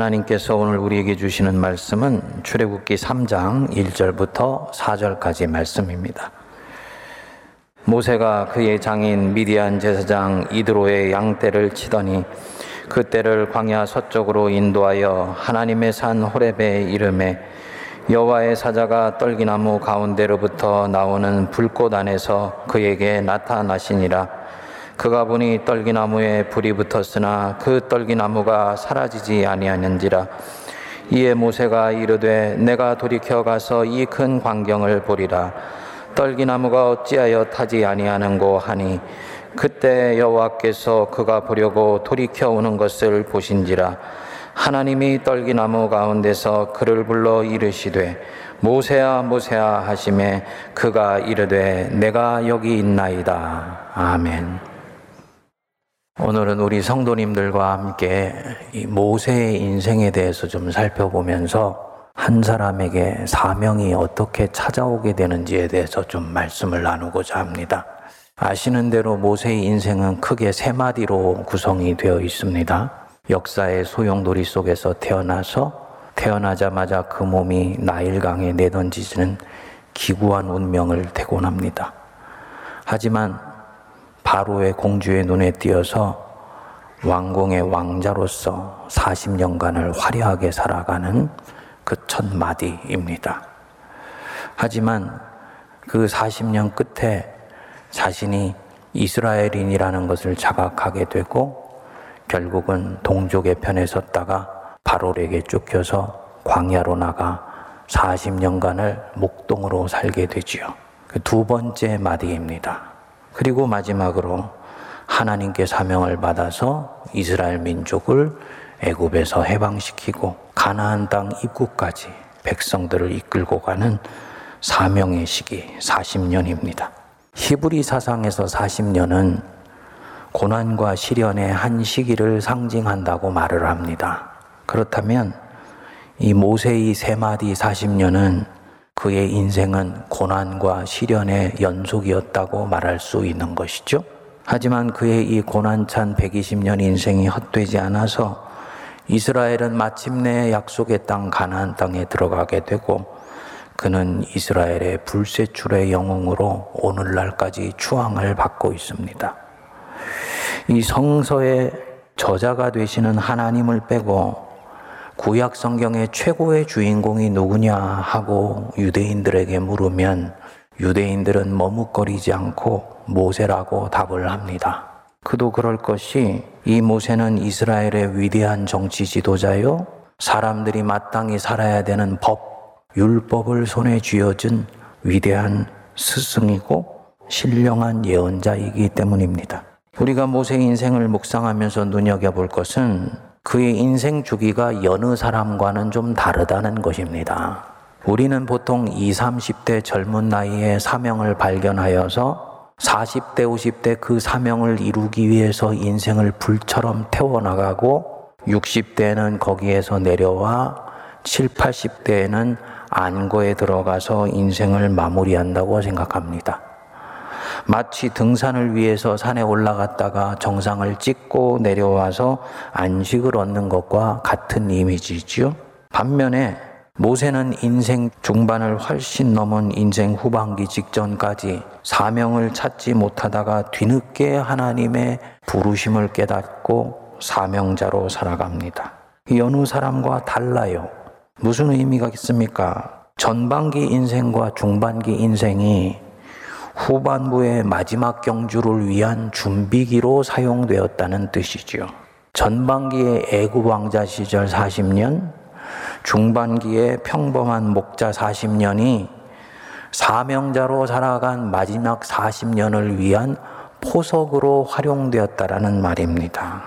하나님께서 오늘 우리에게 주시는 말씀은 출애굽기 3장 1절부터 4절까지 말씀입니다. 모세가 그의 장인 미디안 제사장 이드로의 양떼를 치더니 그 떼를 광야 서쪽으로 인도하여 하나님의 산 호렙에 이름에 여호와의 사자가 떨기나무 가운데로부터 나오는 불꽃 안에서 그에게 나타나시니라 그가 보니 떨기나무에 불이 붙었으나 그 떨기나무가 사라지지 아니하는지라. 이에 모세가 이르되 내가 돌이켜 가서 이 큰 광경을 보리라. 떨기나무가 어찌하여 타지 아니하는고 하니 그때 여호와께서 그가 보려고 돌이켜 오는 것을 보신지라. 하나님이 떨기나무 가운데서 그를 불러 이르시되 모세야 모세야 하심에 그가 이르되 내가 여기 있나이다. 아멘. 오늘은 우리 성도님들과 함께 이 모세의 인생에 대해서 좀 살펴보면서 한 사람에게 사명이 어떻게 찾아오게 되는지에 대해서 좀 말씀을 나누고자 합니다. 아시는 대로 모세의 인생은 크게 세 마디로 구성이 되어 있습니다. 역사의 소용돌이 속에서 태어나서 태어나자마자 그 몸이 나일강에 내던지는 기구한 운명을 태곤 합니다. 하지만 바로의 공주의 눈에 띄어서 왕궁의 왕자로서 40년간을 화려하게 살아가는 그 첫 마디입니다. 하지만 그 40년 끝에 자신이 이스라엘인이라는 것을 자각하게 되고 결국은 동족의 편에 섰다가 바롤에게 쫓겨서 광야로 나가 40년간을 목동으로 살게 되지요. 그 두 번째 마디입니다. 그리고 마지막으로 하나님께 사명을 받아서 이스라엘 민족을 애굽에서 해방시키고 가나안 땅 입구까지 백성들을 이끌고 가는 사명의 시기 40년입니다. 히브리 사상에서 40년은 고난과 시련의 한 시기를 상징한다고 말을 합니다. 그렇다면 이 모세의 세 마디 40년은 그의 인생은 고난과 시련의 연속이었다고 말할 수 있는 것이죠. 하지만 그의 이 고난찬 120년 인생이 헛되지 않아서 이스라엘은 마침내 약속의 땅 가나안 땅에 들어가게 되고 그는 이스라엘의 불세출의 영웅으로 오늘날까지 추앙을 받고 있습니다. 이 성서의 저자가 되시는 하나님을 빼고 구약 성경의 최고의 주인공이 누구냐 하고 유대인들에게 물으면 유대인들은 머뭇거리지 않고 모세라고 답을 합니다. 그도 그럴 것이 이 모세는 이스라엘의 위대한 정치 지도자요. 사람들이 마땅히 살아야 되는 법, 율법을 손에 쥐어준 위대한 스승이고 신령한 예언자이기 때문입니다. 우리가 모세 인생을 묵상하면서 눈여겨볼 것은 그의 인생 주기가 여느 사람과는 좀 다르다는 것입니다. 우리는 보통 20, 30대 젊은 나이에 사명을 발견하여서 40대, 50대 그 사명을 이루기 위해서 인생을 불처럼 태워나가고 60대는 거기에서 내려와 7, 80대에는 안고에 들어가서 인생을 마무리한다고 생각합니다. 마치 등산을 위해서 산에 올라갔다가 정상을 찍고 내려와서 안식을 얻는 것과 같은 이미지지요. 반면에 모세는 인생 중반을 훨씬 넘은 인생 후반기 직전까지 사명을 찾지 못하다가 뒤늦게 하나님의 부르심을 깨닫고 사명자로 살아갑니다. 여느 사람과 달라요. 무슨 의미가 있습니까? 전반기 인생과 중반기 인생이 후반부의 마지막 경주를 위한 준비기로 사용되었다는 뜻이지요. 전반기의 애굽 왕자 시절 40년, 중반기에 평범한 목자 40년이 사명자로 살아간 마지막 40년을 위한 포석으로 활용되었다라는 말입니다.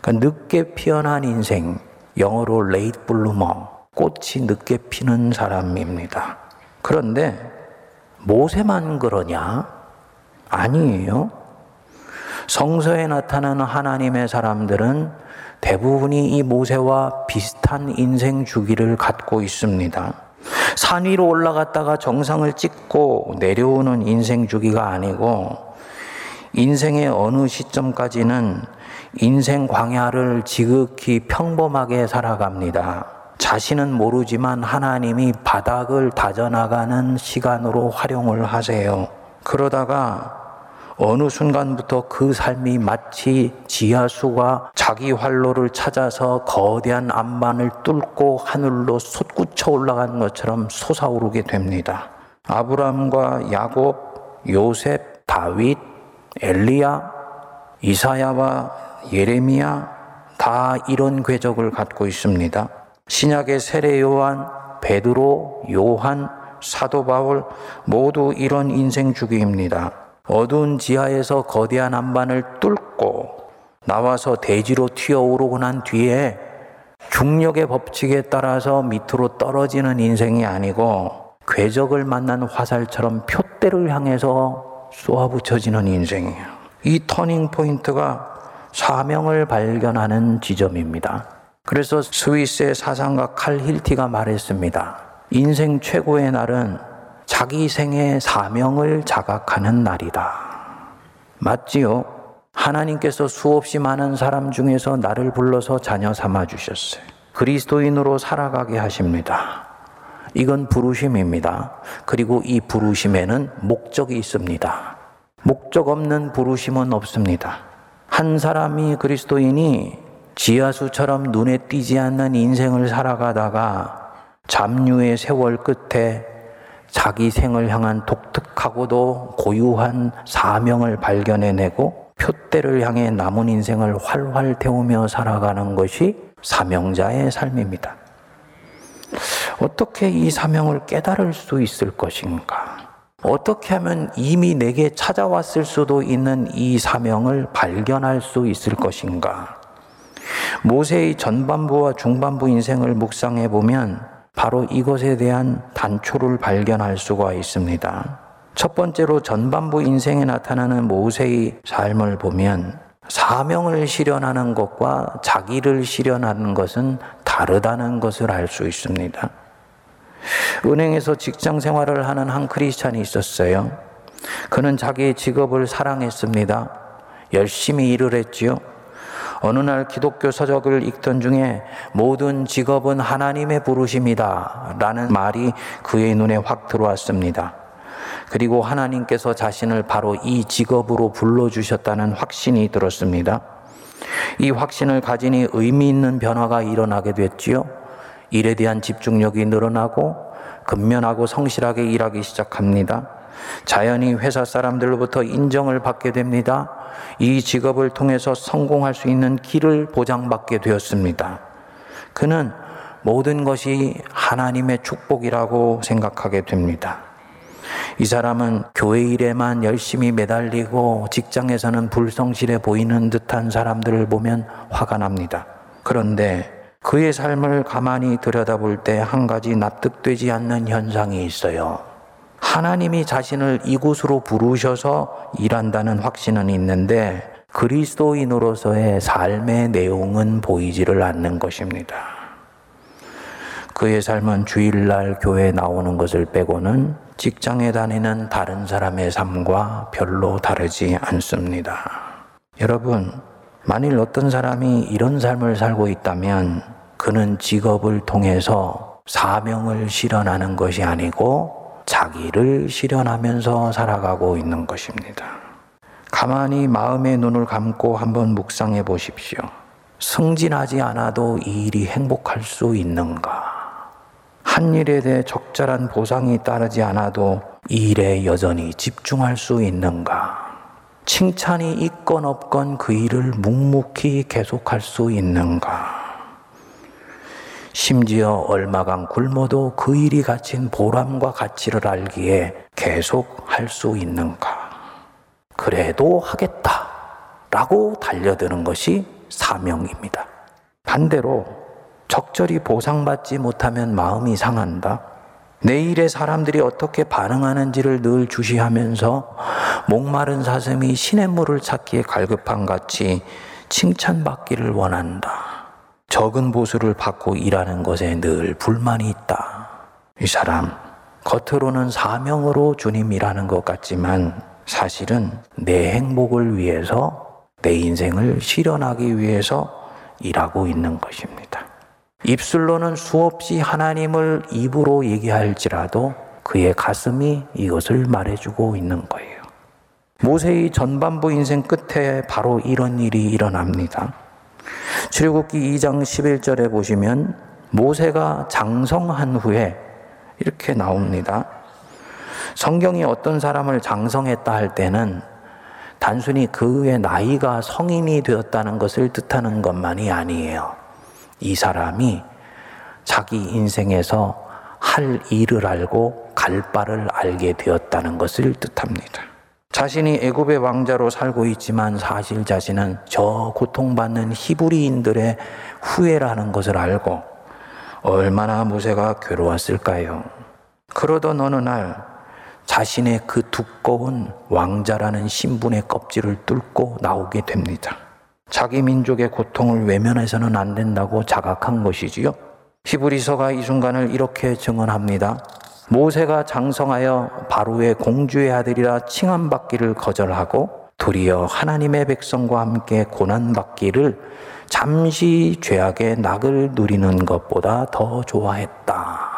그러니까 늦게 피어난 인생, 영어로 late bloomer, 꽃이 늦게 피는 사람입니다. 그런데 모세만 그러냐? 아니에요. 성서에 나타나는 하나님의 사람들은 대부분이 이 모세와 비슷한 인생 주기를 갖고 있습니다. 산 위로 올라갔다가 정상을 찍고 내려오는 인생 주기가 아니고 인생의 어느 시점까지는 인생 광야를 지극히 평범하게 살아갑니다. 자신은 모르지만 하나님이 바닥을 다져나가는 시간으로 활용을 하세요. 그러다가 어느 순간부터 그 삶이 마치 지하수가 자기 활로를 찾아서 거대한 암만을 뚫고 하늘로 솟구쳐 올라가는 것처럼 솟아오르게 됩니다. 아브람과 야곱, 요셉, 다윗, 엘리야, 이사야와 예레미야 다 이런 궤적을 갖고 있습니다. 신약의 세례 요한, 베드로, 요한, 사도 바울 모두 이런 인생 주기입니다. 어두운 지하에서 거대한 안반을 뚫고 나와서 대지로 튀어오르고 난 뒤에 중력의 법칙에 따라서 밑으로 떨어지는 인생이 아니고 과녁을 만난 화살처럼 푯대를 향해서 쏘아붙여지는 인생이에요. 이 turning point가 사명을 발견하는 지점입니다. 그래서 스위스의 사상가 칼 힐티가 말했습니다. 인생 최고의 날은 자기 생의 사명을 자각하는 날이다. 맞지요? 하나님께서 수없이 많은 사람 중에서 나를 불러서 자녀 삼아 주셨어요. 그리스도인으로 살아가게 하십니다. 이건 부르심입니다. 그리고 이 부르심에는 목적이 있습니다. 목적 없는 부르심은 없습니다. 한 사람이 그리스도인이 지하수처럼 눈에 띄지 않는 인생을 살아가다가 잠류의 세월 끝에 자기 생을 향한 독특하고도 고유한 사명을 발견해내고 표대를 향해 남은 인생을 활활 태우며 살아가는 것이 사명자의 삶입니다. 어떻게 이 사명을 깨달을 수 있을 것인가? 어떻게 하면 이미 내게 찾아왔을 수도 있는 이 사명을 발견할 수 있을 것인가? 모세의 전반부와 중반부 인생을 묵상해 보면 바로 이것에 대한 단초를 발견할 수가 있습니다. 첫 번째로 전반부 인생에 나타나는 모세의 삶을 보면 사명을 실현하는 것과 자기를 실현하는 것은 다르다는 것을 알 수 있습니다. 은행에서 직장 생활을 하는 한 크리스찬이 있었어요. 그는 자기의 직업을 사랑했습니다. 열심히 일을 했지요. 어느 날 기독교 서적을 읽던 중에 모든 직업은 하나님의 부르심이다 라는 말이 그의 눈에 확 들어왔습니다. 그리고 하나님께서 자신을 바로 이 직업으로 불러주셨다는 확신이 들었습니다. 이 확신을 가지니 의미 있는 변화가 일어나게 됐지요. 일에 대한 집중력이 늘어나고 근면하고 성실하게 일하기 시작합니다. 자연히 회사 사람들로부터 인정을 받게 됩니다. 이 직업을 통해서 성공할 수 있는 길을 보장받게 되었습니다. 그는 모든 것이 하나님의 축복이라고 생각하게 됩니다. 이 사람은 교회 일에만 열심히 매달리고 직장에서는 불성실해 보이는 듯한 사람들을 보면 화가 납니다. 그런데 그의 삶을 가만히 들여다볼 때 한 가지 납득되지 않는 현상이 있어요. 하나님이 자신을 이곳으로 부르셔서 일한다는 확신은 있는데 그리스도인으로서의 삶의 내용은 보이지를 않는 것입니다. 그의 삶은 주일날 교회에 나오는 것을 빼고는 직장에 다니는 다른 사람의 삶과 별로 다르지 않습니다. 여러분, 만일 어떤 사람이 이런 삶을 살고 있다면 그는 직업을 통해서 사명을 실현하는 것이 아니고 자기를 실현하면서 살아가고 있는 것입니다. 가만히 마음의 눈을 감고 한번 묵상해 보십시오. 승진하지 않아도 이 일이 행복할 수 있는가? 한 일에 대해 적절한 보상이 따르지 않아도 이 일에 여전히 집중할 수 있는가? 칭찬이 있건 없건 그 일을 묵묵히 계속할 수 있는가? 심지어 얼마간 굶어도 그 일이 가진 보람과 가치를 알기에 계속 할 수 있는가? 그래도 하겠다. 라고 달려드는 것이 사명입니다. 반대로 적절히 보상받지 못하면 마음이 상한다. 내일의 사람들이 어떻게 반응하는지를 늘 주시하면서 목마른 사슴이 시냇물을 찾기에 갈급한 같이 칭찬받기를 원한다. 적은 보수를 받고 일하는 것에 늘 불만이 있다. 이 사람, 겉으로는 사명으로 주님 일하는 것 같지만 사실은 내 행복을 위해서 내 인생을 실현하기 위해서 일하고 있는 것입니다. 입술로는 수없이 하나님을 입으로 얘기할지라도 그의 가슴이 이것을 말해주고 있는 거예요. 모세의 전반부 인생 끝에 바로 이런 일이 일어납니다. 출애굽기 2장 11절에 보시면 모세가 장성한 후에 이렇게 나옵니다. 성경이 어떤 사람을 장성했다 할 때는 단순히 그의 나이가 성인이 되었다는 것을 뜻하는 것만이 아니에요. 이 사람이 자기 인생에서 할 일을 알고 갈 바를 알게 되었다는 것을 뜻합니다. 자신이 애굽의 왕자로 살고 있지만 사실 자신은 저 고통받는 히브리인들의 후예라는 것을 알고 얼마나 모세가 괴로웠을까요? 그러던 어느 날 자신의 그 두꺼운 왕자라는 신분의 껍질을 뚫고 나오게 됩니다. 자기 민족의 고통을 외면해서는 안 된다고 자각한 것이지요. 히브리서가 이 순간을 이렇게 증언합니다. 모세가 장성하여 바로의 공주의 아들이라 칭함받기를 거절하고 도리어 하나님의 백성과 함께 고난받기를 잠시 죄악의 낙을 누리는 것보다 더 좋아했다.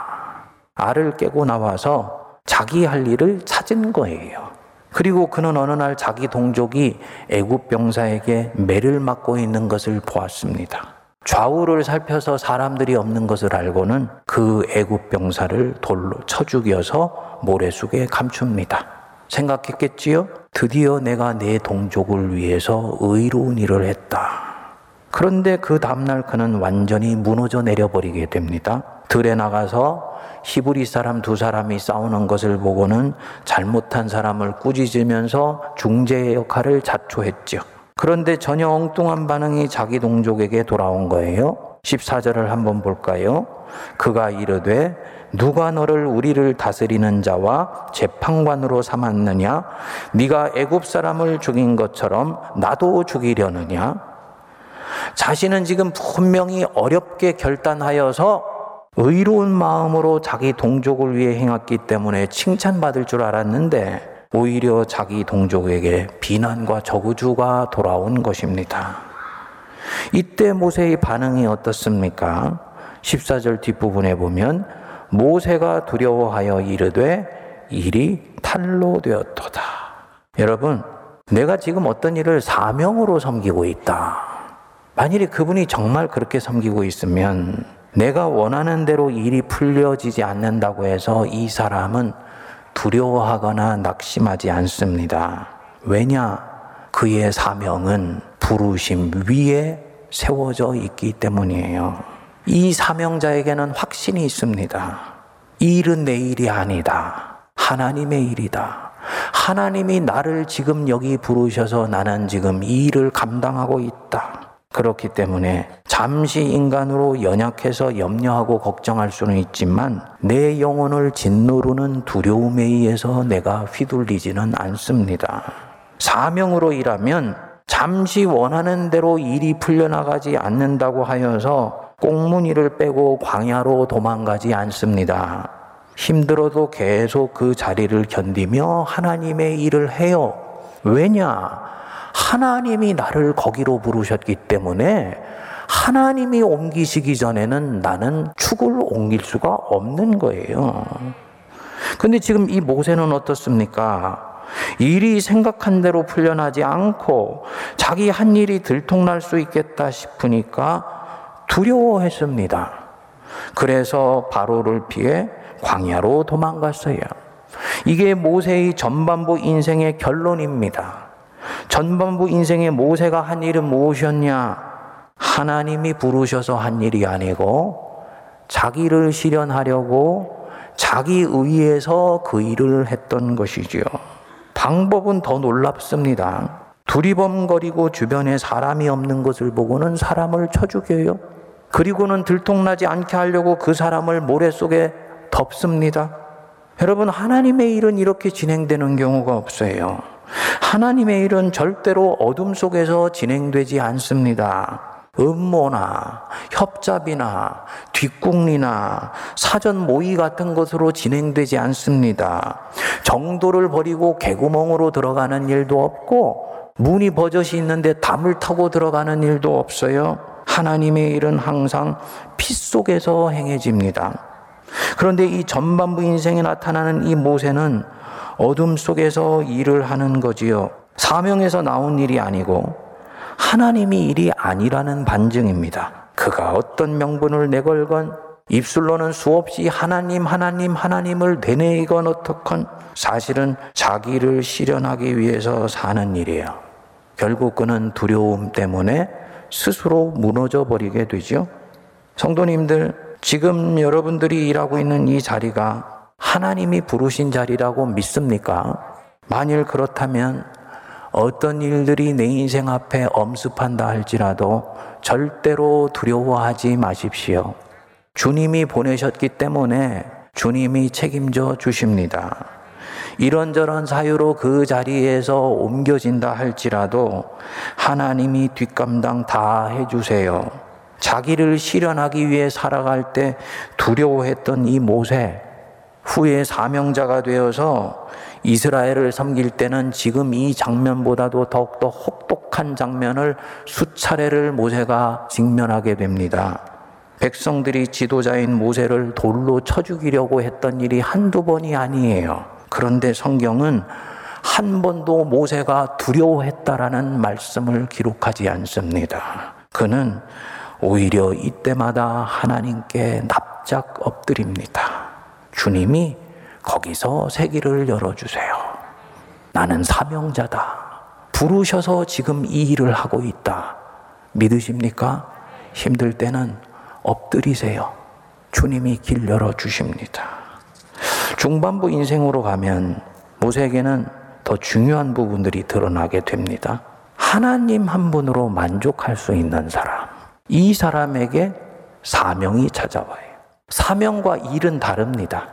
알을 깨고 나와서 자기 할 일을 찾은 거예요. 그리고 그는 어느 날 자기 동족이 애굽 병사에게 매를 맞고 있는 것을 보았습니다. 좌우를 살펴서 사람들이 없는 것을 알고는 그 애굽 병사를 돌로 쳐 죽여서 모래 속에 감춥니다. 생각했겠지요? 드디어 내가 내 동족을 위해서 의로운 일을 했다. 그런데 그 다음날 그는 완전히 무너져 내려버리게 됩니다. 들에 나가서 히브리 사람 두 사람이 싸우는 것을 보고는 잘못한 사람을 꾸짖으면서 중재의 역할을 자초했죠. 그런데 전혀 엉뚱한 반응이 자기 동족에게 돌아온 거예요. 14절을 한번 볼까요? 그가 이르되 누가 너를 우리를 다스리는 자와 재판관으로 삼았느냐? 네가 애굽 사람을 죽인 것처럼 나도 죽이려느냐? 자신은 지금 분명히 어렵게 결단하여서 의로운 마음으로 자기 동족을 위해 행했기 때문에 칭찬받을 줄 알았는데 오히려 자기 동족에게 비난과 저구주가 돌아온 것입니다. 이때 모세의 반응이 어떻습니까? 14절 뒷부분에 보면 모세가 두려워하여 이르되 일이 탈로 되었도다. 여러분, 내가 지금 어떤 일을 사명으로 섬기고 있다. 만일에 그분이 정말 그렇게 섬기고 있으면 내가 원하는 대로 일이 풀려지지 않는다고 해서 이 사람은 두려워하거나 낙심하지 않습니다. 왜냐? 그의 사명은 부르심 위에 세워져 있기 때문이에요. 이 사명자에게는 확신이 있습니다. 이 일은 내 일이 아니다. 하나님의 일이다. 하나님이 나를 지금 여기 부르셔서 나는 지금 이 일을 감당하고 있다. 그렇기 때문에 잠시 인간으로 연약해서 염려하고 걱정할 수는 있지만 내 영혼을 짓누르는 두려움에 의해서 내가 휘둘리지는 않습니다. 사명으로 일하면 잠시 원하는 대로 일이 풀려나가지 않는다고 하여서 꽁무니를 빼고 광야로 도망가지 않습니다. 힘들어도 계속 그 자리를 견디며 하나님의 일을 해요. 왜냐? 하나님이 나를 거기로 부르셨기 때문에 하나님이 옮기시기 전에는 나는 축을 옮길 수가 없는 거예요. 근데 지금 이 모세는 어떻습니까? 일이 생각한 대로 풀려나지 않고 자기 한 일이 들통날 수 있겠다 싶으니까 두려워했습니다. 그래서 바로를 피해 광야로 도망갔어요. 이게 모세의 전반부 인생의 결론입니다. 전반부 인생의 모세가 한 일은 무엇이었냐? 하나님이 부르셔서 한 일이 아니고 자기를 실현하려고 자기 의에서 그 일을 했던 것이지요. 방법은 더 놀랍습니다. 두리번거리고 주변에 사람이 없는 것을 보고는 사람을 쳐 죽여요. 그리고는 들통나지 않게 하려고 그 사람을 모래 속에 덮습니다. 여러분, 하나님의 일은 이렇게 진행되는 경우가 없어요. 하나님의 일은 절대로 어둠 속에서 진행되지 않습니다. 음모나 협잡이나 뒷궁리나 사전 모의 같은 것으로 진행되지 않습니다. 정도를 버리고 개구멍으로 들어가는 일도 없고 문이 버젓이 있는데 담을 타고 들어가는 일도 없어요. 하나님의 일은 항상 피 속에서 행해집니다. 그런데 이 전반부 인생에 나타나는 이 모세는 어둠 속에서 일을 하는 거지요. 사명에서 나온 일이 아니고 하나님이 일이 아니라는 반증입니다. 그가 어떤 명분을 내걸건 입술로는 수없이 하나님, 하나님, 하나님을 되뇌이건 어떻건 사실은 자기를 실현하기 위해서 사는 일이에요. 결국 그는 두려움 때문에 스스로 무너져 버리게 되죠. 성도님들, 지금 여러분들이 일하고 있는 이 자리가 하나님이 부르신 자리라고 믿습니까? 만일 그렇다면 어떤 일들이 내 인생 앞에 엄습한다 할지라도 절대로 두려워하지 마십시오. 주님이 보내셨기 때문에 주님이 책임져 주십니다. 이런저런 사유로 그 자리에서 옮겨진다 할지라도 하나님이 뒷감당 다 해주세요. 자기를 실현하기 위해 살아갈 때 두려워했던 이 모세, 후에 사명자가 되어서 이스라엘을 섬길 때는 지금 이 장면보다도 더욱더 혹독한 장면을 수차례를 모세가 직면하게 됩니다. 백성들이 지도자인 모세를 돌로 쳐 죽이려고 했던 일이 한두 번이 아니에요. 그런데 성경은 한 번도 모세가 두려워했다라는 말씀을 기록하지 않습니다. 그는 오히려 이때마다 하나님께 납작 엎드립니다. 주님이 거기서 세기를 열어주세요. 나는 사명자다. 부르셔서 지금 이 일을 하고 있다. 믿으십니까? 힘들 때는 엎드리세요. 주님이 길 열어주십니다. 중반부 인생으로 가면 모세에게는 더 중요한 부분들이 드러나게 됩니다. 하나님 한 분으로 만족할 수 있는 사람. 이 사람에게 사명이 찾아와요. 사명과 일은 다릅니다.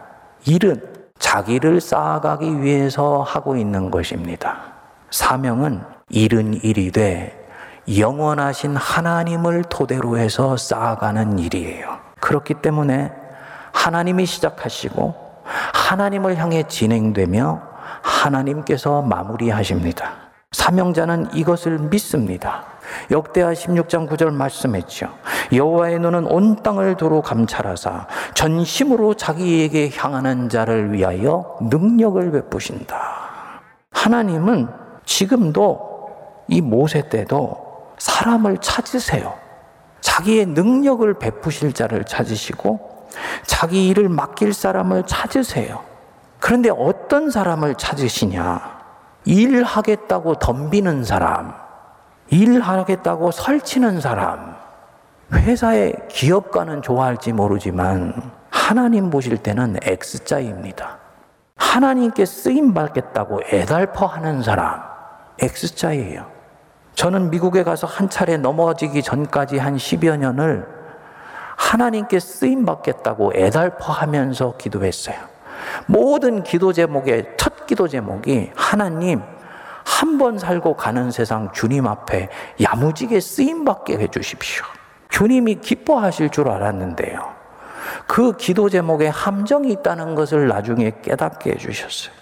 일은 자기를 쌓아가기 위해서 하고 있는 것입니다. 사명은 일은 일이 돼 영원하신 하나님을 토대로 해서 쌓아가는 일이에요. 그렇기 때문에 하나님이 시작하시고 하나님을 향해 진행되며 하나님께서 마무리하십니다. 사명자는 이것을 믿습니다. 역대하 16장 9절 말씀했죠. 여호와의 눈은 온 땅을 두루 감찰하사 전심으로 자기에게 향하는 자를 위하여 능력을 베푸신다. 하나님은 지금도 이 모세 때도 사람을 찾으세요. 자기의 능력을 베푸실 자를 찾으시고 자기 일을 맡길 사람을 찾으세요. 그런데 어떤 사람을 찾으시냐? 일하겠다고 덤비는 사람, 일하겠다고 설치는 사람, 회사의 기업가는 좋아할지 모르지만 하나님 보실 때는 X자입니다. 하나님께 쓰임 받겠다고 애달퍼 하는 사람, X자예요. 저는 미국에 가서 한 차례 넘어지기 전까지 한 10여 년을 하나님께 쓰임 받겠다고 애달퍼 하면서 기도했어요. 모든 기도 제목의 첫 기도 제목이 하나님, 한 번 살고 가는 세상 주님 앞에 야무지게 쓰임 받게 해 주십시오. 주님이 기뻐하실 줄 알았는데요. 그 기도 제목에 함정이 있다는 것을 나중에 깨닫게 해주셨어요.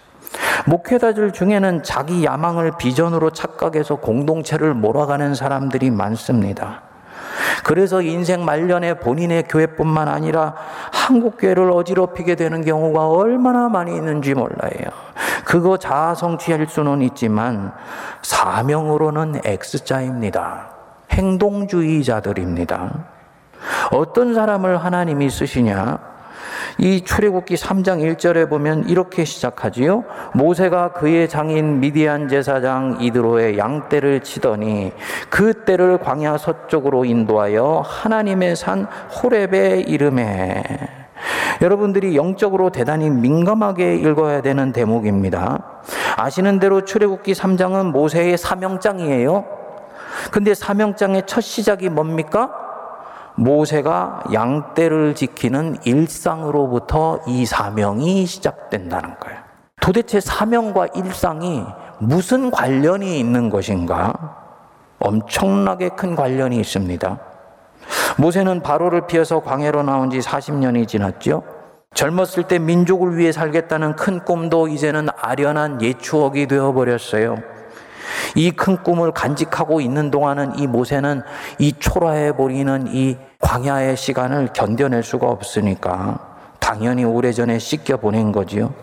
목회자들 중에는 자기 야망을 비전으로 착각해서 공동체를 몰아가는 사람들이 많습니다. 그래서 인생 말년에 본인의 교회뿐만 아니라 한국교회를 어지럽히게 되는 경우가 얼마나 많이 있는지 몰라요. 그거 자아 성취할 수는 있지만 사명으로는 X자입니다. 행동주의자들입니다. 어떤 사람을 하나님이 쓰시냐? 이 출애굽기 3장 1절에 보면 이렇게 시작하지요. 모세가 그의 장인 미디안 제사장 이드로의 양떼를 치더니 그 떼를 광야 서쪽으로 인도하여 하나님의 산 호렙에 이름에 여러분들이 영적으로 대단히 민감하게 읽어야 되는 대목입니다. 아시는 대로 출애굽기 3장은 모세의 사명장이에요. 근데 사명장의 첫 시작이 뭡니까? 모세가 양떼를 지키는 일상으로부터 이 사명이 시작된다는 거예요. 도대체 사명과 일상이 무슨 관련이 있는 것인가? 엄청나게 큰 관련이 있습니다. 모세는 바로를 피해서 광해로 나온 지 40년이 지났죠. 젊었을 때 민족을 위해 살겠다는 큰 꿈도 이제는 아련한 옛 추억이 되어버렸어요. 이 큰 꿈을 간직하고 있는 동안은 이 모세는 이 초라해 버리는 이 광야의 시간을 견뎌낼 수가 없으니까 당연히 오래전에 씻겨 보낸 거지요.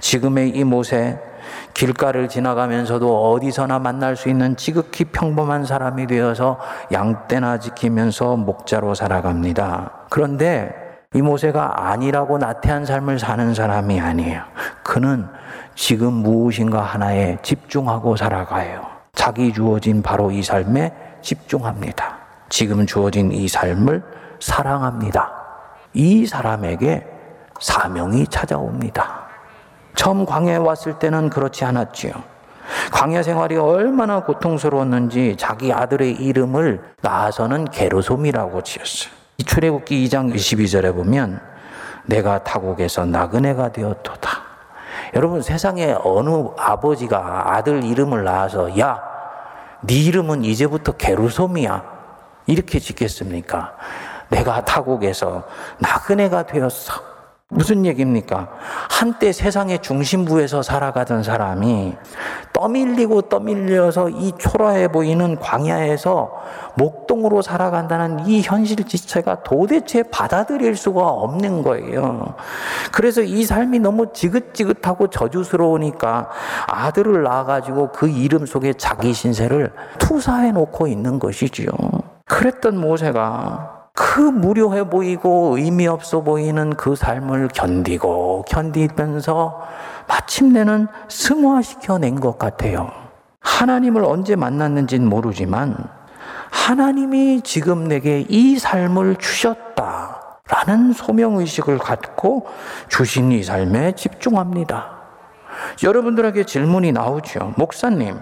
지금의 이 모세 길가를 지나가면서도 어디서나 만날 수 있는 지극히 평범한 사람이 되어서 양떼나 지키면서 목자로 살아갑니다. 그런데 이 모세가 아니라고 나태한 삶을 사는 사람이 아니에요. 그는 지금 무엇인가 하나에 집중하고 살아가요. 자기 주어진 바로 이 삶에 집중합니다. 지금 주어진 이 삶을 사랑합니다. 이 사람에게 사명이 찾아옵니다. 처음 광야에 왔을 때는 그렇지 않았지요. 광야 생활이 얼마나 고통스러웠는지 자기 아들의 이름을 나아서는 게르솜이라고 지었어요. 이 출애굽기 2장 22절에 보면 내가 타국에서 나그네가 되었도다. 여러분 세상에 어느 아버지가 아들 이름을 낳아서 야, 네 이름은 이제부터 게르솜이야. 이렇게 짓겠습니까? 내가 타국에서 나그네가 되었어. 무슨 얘기입니까? 한때 세상의 중심부에서 살아가던 사람이 떠밀리고 떠밀려서 이 초라해 보이는 광야에서 목동으로 살아간다는 이 현실 지체가 도대체 받아들일 수가 없는 거예요. 그래서 이 삶이 너무 지긋지긋하고 저주스러우니까 아들을 낳아가지고 그 이름 속에 자기 신세를 투사해 놓고 있는 것이지요. 그랬던 모세가 그 무료해 보이고 의미 없어 보이는 그 삶을 견디고 견디면서 마침내는 승화시켜 낸 것 같아요. 하나님을 언제 만났는지는 모르지만 하나님이 지금 내게 이 삶을 주셨다. 라는 소명의식을 갖고 주신 이 삶에 집중합니다. 여러분들에게 질문이 나오죠. 목사님,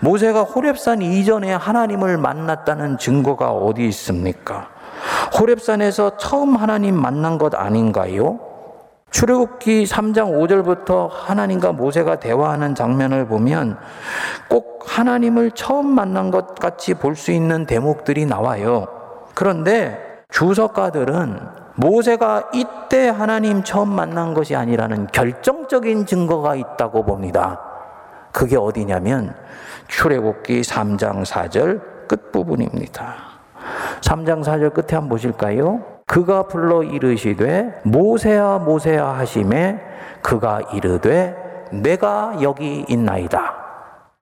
모세가 호랩산 이전에 하나님을 만났다는 증거가 어디 있습니까? 호랩산에서 처음 하나님 만난 것 아닌가요? 출애굽기 3장 5절부터 하나님과 모세가 대화하는 장면을 보면 꼭 하나님을 처음 만난 것 같이 볼 수 있는 대목들이 나와요. 그런데 주석가들은 모세가 이때 하나님 처음 만난 것이 아니라는 결정적인 증거가 있다고 봅니다. 그게 어디냐면 출애굽기 3장 4절 끝부분입니다. 3장 4절 끝에 한번 보실까요? 그가 불러 이르시되 모세야 모세야 하심에 그가 이르되 내가 여기 있나이다.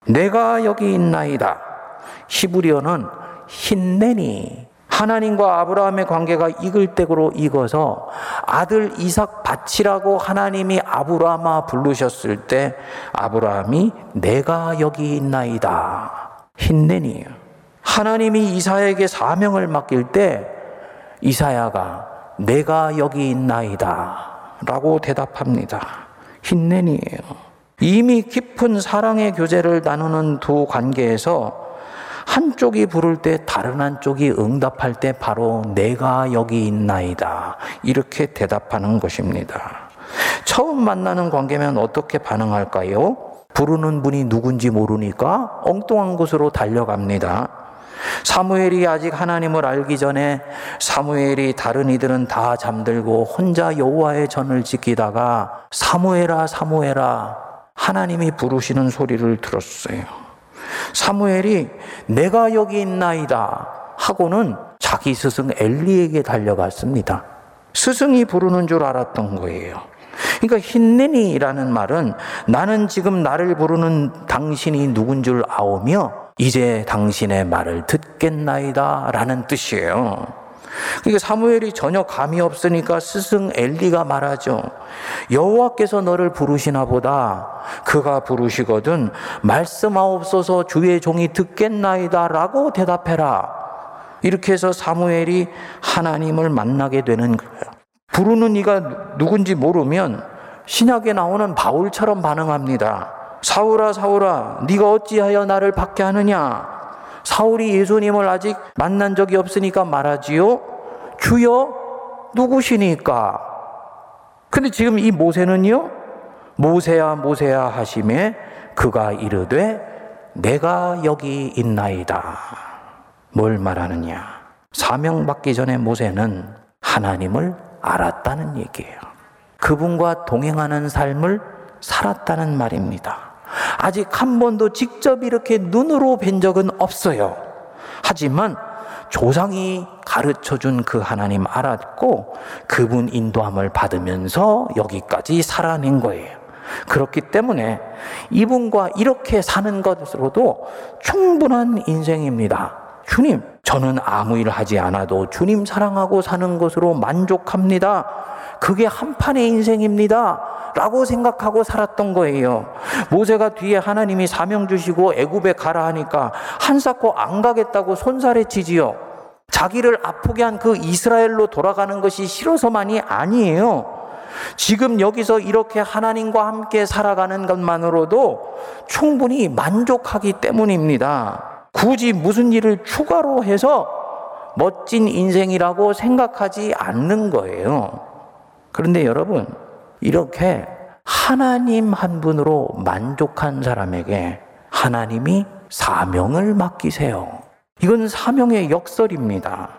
내가 여기 있나이다. 히브리어는 힌네니 하나님과 아브라함의 관계가 이글대로 익어서 아들 이삭 바치라고 하나님이 아브라함아 부르셨을 때 아브라함이 내가 여기 있나이다. 힌네니예요. 하나님이 이사야에게 사명을 맡길 때 이사야가 내가 여기 있나이다 라고 대답합니다. 흰내니에요. 이미 깊은 사랑의 교제를 나누는 두 관계에서 한쪽이 부를 때 다른 한쪽이 응답할 때 바로 내가 여기 있나이다. 이렇게 대답하는 것입니다. 처음 만나는 관계면 어떻게 반응할까요? 부르는 분이 누군지 모르니까 엉뚱한 곳으로 달려갑니다. 사무엘이 아직 하나님을 알기 전에 사무엘이 다른 이들은 다 잠들고 혼자 여호와의 전을 지키다가 사무엘아 사무엘아 하나님이 부르시는 소리를 들었어요. 사무엘이 내가 여기 있나이다 하고는 자기 스승 엘리에게 달려갔습니다. 스승이 부르는 줄 알았던 거예요. 그러니까 힌내니라는 말은 나는 지금 나를 부르는 당신이 누군 줄 아오며 이제 당신의 말을 듣겠나이다 라는 뜻이에요. 그러니까 사무엘이 전혀 감이 없으니까 스승 엘리가 말하죠. 여호와께서 너를 부르시나 보다. 그가 부르시거든 말씀하옵소서 주의 종이 듣겠나이다라고 대답해라. 이렇게 해서 사무엘이 하나님을 만나게 되는 거예요. 부르는 이가 누군지 모르면 신약에 나오는 바울처럼 반응합니다. 사울아 사울아 네가 어찌하여 나를 박해하느냐? 사울이 예수님을 아직 만난 적이 없으니까 말하지요. 주여 누구시니까? 근데 지금 이 모세는요 모세야 모세야 하심에 그가 이르되 내가 여기 있나이다. 뭘 말하느냐? 사명 받기 전에 모세는 하나님을 알았다는 얘기예요 그분과 동행하는 삶을 살았다는 말입니다. 아직 한 번도 직접 이렇게 눈으로 뵌 적은 없어요. 하지만 조상이 가르쳐 준 그 하나님 알았고 그분 인도함을 받으면서 여기까지 살아낸 거예요. 그렇기 때문에 이분과 이렇게 사는 것으로도 충분한 인생입니다. 주님, 저는 아무 일 하지 않아도 주님 사랑하고 사는 것으로 만족합니다. 그게 한판의 인생입니다. 라고 생각하고 살았던 거예요. 모세가 뒤에 하나님이 사명 주시고 애굽에 가라 하니까 한사코 안 가겠다고 손살에 치지요. 자기를 아프게 한 그 이스라엘로 돌아가는 것이 싫어서만이 아니에요. 지금 여기서 이렇게 하나님과 함께 살아가는 것만으로도 충분히 만족하기 때문입니다. 굳이 무슨 일을 추가로 해서 멋진 인생이라고 생각하지 않는 거예요. 그런데 여러분, 이렇게 하나님 한 분으로 만족한 사람에게 하나님이 사명을 맡기세요. 이건 사명의 역설입니다.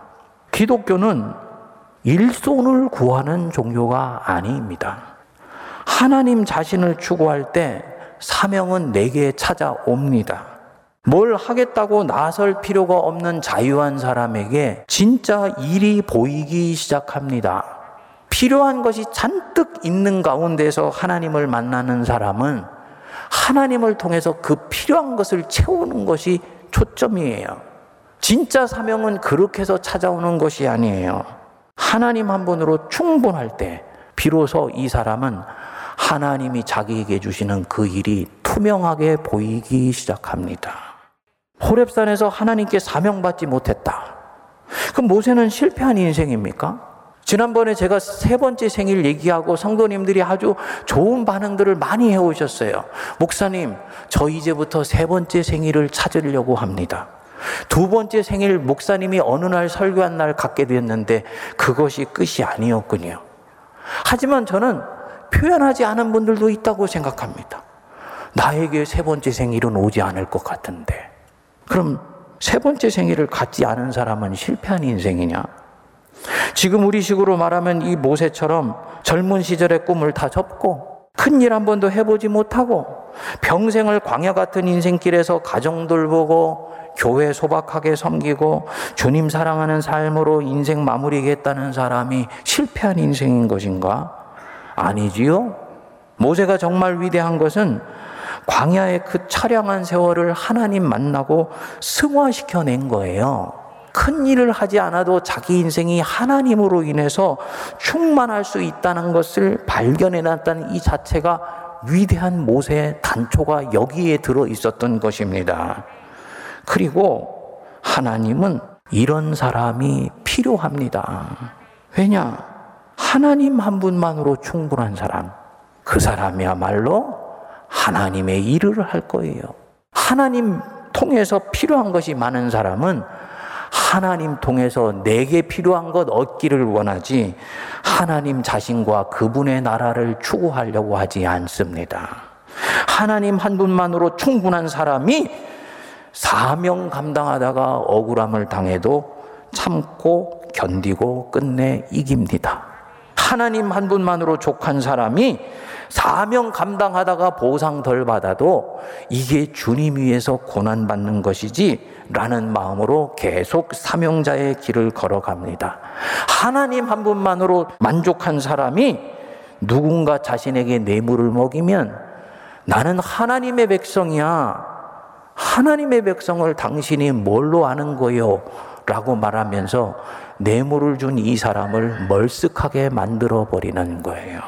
기독교는 일손을 구하는 종교가 아닙니다. 하나님 자신을 추구할 때 사명은 내게 찾아옵니다. 뭘 하겠다고 나설 필요가 없는 자유한 사람에게 진짜 일이 보이기 시작합니다. 필요한 것이 잔뜩 있는 가운데서 하나님을 만나는 사람은 하나님을 통해서 그 필요한 것을 채우는 것이 초점이에요. 진짜 사명은 그렇게 해서 찾아오는 것이 아니에요. 하나님 한 분으로 충분할 때 비로소 이 사람은 하나님이 자기에게 주시는 그 일이 투명하게 보이기 시작합니다. 호랩산에서 하나님께 사명받지 못했다. 그럼 모세는 실패한 인생입니까? 지난번에 제가 세 번째 생일 얘기하고 성도님들이 아주 좋은 반응들을 많이 해오셨어요. 목사님, 저 이제부터 세 번째 생일을 찾으려고 합니다. 두 번째 생일 목사님이 어느 날 설교한 날 갖게 되었는데 그것이 끝이 아니었군요. 하지만 저는 표현하지 않은 분들도 있다고 생각합니다. 나에게 세 번째 생일은 오지 않을 것 같은데. 그럼 세 번째 생일을 갖지 않은 사람은 실패한 인생이냐? 지금 우리식으로 말하면 이 모세처럼 젊은 시절의 꿈을 다 접고 큰 일 한 번도 해보지 못하고 평생을 광야 같은 인생길에서 가정들 보고 교회 소박하게 섬기고 주님 사랑하는 삶으로 인생 마무리겠다는 사람이 실패한 인생인 것인가? 아니지요. 모세가 정말 위대한 것은 광야의 그 차량한 세월을 하나님 만나고 승화시켜낸 거예요. 큰 일을 하지 않아도 자기 인생이 하나님으로 인해서 충만할 수 있다는 것을 발견해 놨다는 이 자체가 위대한 모세의 단초가 여기에 들어 있었던 것입니다. 그리고 하나님은 이런 사람이 필요합니다. 왜냐? 하나님 한 분만으로 충분한 사람. 그 사람이야말로 하나님의 일을 할 거예요. 하나님 통해서 필요한 것이 많은 사람은 하나님 통해서 내게 필요한 것 얻기를 원하지 하나님 자신과 그분의 나라를 추구하려고 하지 않습니다. 하나님 한 분만으로 충분한 사람이 사명 감당하다가 억울함을 당해도 참고 견디고 끝내 이깁니다. 하나님 한 분만으로 족한 사람이 사명 감당하다가 보상 덜 받아도 이게 주님 위해서 고난 받는 것이지 라는 마음으로 계속 사명자의 길을 걸어갑니다. 하나님 한 분만으로 만족한 사람이 누군가 자신에게 뇌물을 먹이면 나는 하나님의 백성이야. 하나님의 백성을 당신이 뭘로 아는 거요? 라고 말하면서 뇌물을 준 이 사람을 멀쓱하게 만들어 버리는 거예요.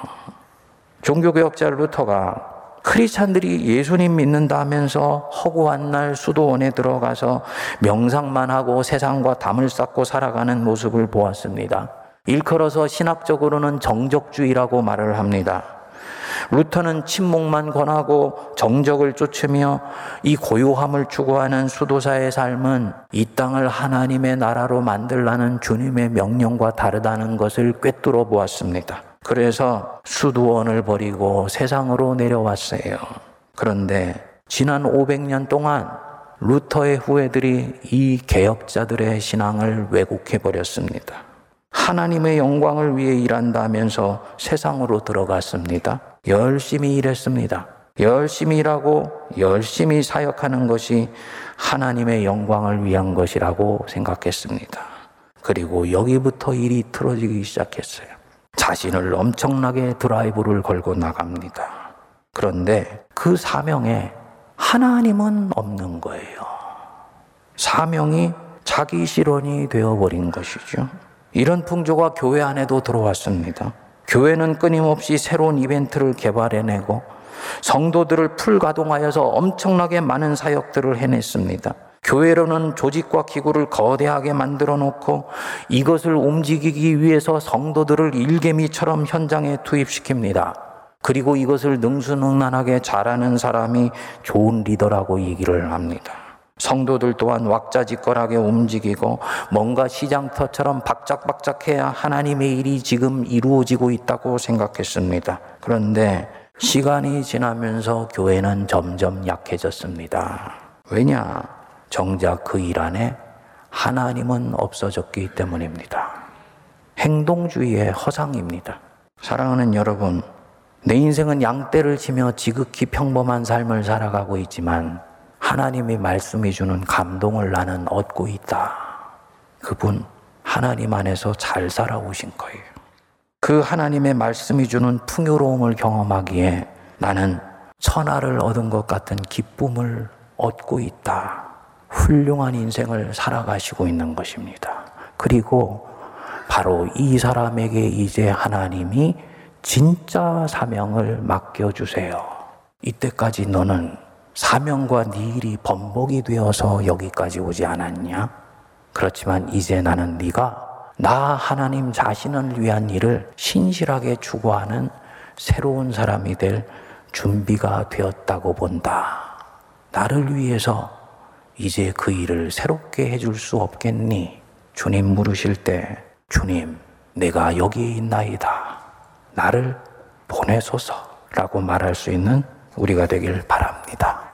종교개혁자 루터가 크리스찬들이 예수님 믿는다 하면서 허구한 날 수도원에 들어가서 명상만 하고 세상과 담을 쌓고 살아가는 모습을 보았습니다. 일컬어서 신학적으로는 정적주의라고 말을 합니다. 루터는 침묵만 권하고 정적을 쫓으며 이 고요함을 추구하는 수도사의 삶은 이 땅을 하나님의 나라로 만들라는 주님의 명령과 다르다는 것을 꿰뚫어 보았습니다. 그래서 수도원을 버리고 세상으로 내려왔어요. 그런데 지난 500년 동안 루터의 후예들이 이 개혁자들의 신앙을 왜곡해 버렸습니다. 하나님의 영광을 위해 일한다면서 세상으로 들어갔습니다. 열심히 일했습니다. 열심히 일하고 열심히 사역하는 것이 하나님의 영광을 위한 것이라고 생각했습니다. 그리고 여기부터 일이 틀어지기 시작했어요. 자신을 엄청나게 드라이브를 걸고 나갑니다. 그런데 그 사명에 하나님은 없는 거예요. 사명이 자기 실현이 되어버린 것이죠. 이런 풍조가 교회 안에도 들어왔습니다. 교회는 끊임없이 새로운 이벤트를 개발해내고 성도들을 풀가동하여서 엄청나게 많은 사역들을 해냈습니다. 교회로는 조직과 기구를 거대하게 만들어 놓고 이것을 움직이기 위해서 성도들을 일개미처럼 현장에 투입시킵니다. 그리고 이것을 능수능란하게 잘하는 사람이 좋은 리더라고 얘기를 합니다. 성도들 또한 왁자지껄하게 움직이고 뭔가 시장터처럼 박작박작해야 하나님의 일이 지금 이루어지고 있다고 생각했습니다. 그런데 시간이 지나면서 교회는 점점 약해졌습니다. 왜냐? 정작 그 일 안에 하나님은 없어졌기 때문입니다. 행동주의의 허상입니다. 사랑하는 여러분, 내 인생은 양떼를 치며 지극히 평범한 삶을 살아가고 있지만 하나님이 말씀해 주는 감동을 나는 얻고 있다. 그분 하나님 안에서 잘 살아오신 거예요. 그 하나님의 말씀이 주는 풍요로움을 경험하기에 나는 천하를 얻은 것 같은 기쁨을 얻고 있다. 훌륭한 인생을 살아가시고 있는 것입니다. 그리고 바로 이 사람에게 이제 하나님이 진짜 사명을 맡겨주세요. 이때까지 너는 사명과 네 일이 번복이 되어서 여기까지 오지 않았냐? 그렇지만 이제 나는 네가 나 하나님 자신을 위한 일을 신실하게 추구하는 새로운 사람이 될 준비가 되었다고 본다. 나를 위해서 이제 그 일을 새롭게 해줄 수 없겠니? 주님 물으실 때, 주님, 내가 여기에 있나이다. 나를 보내소서. 라고 말할 수 있는 우리가 되길 바랍니다.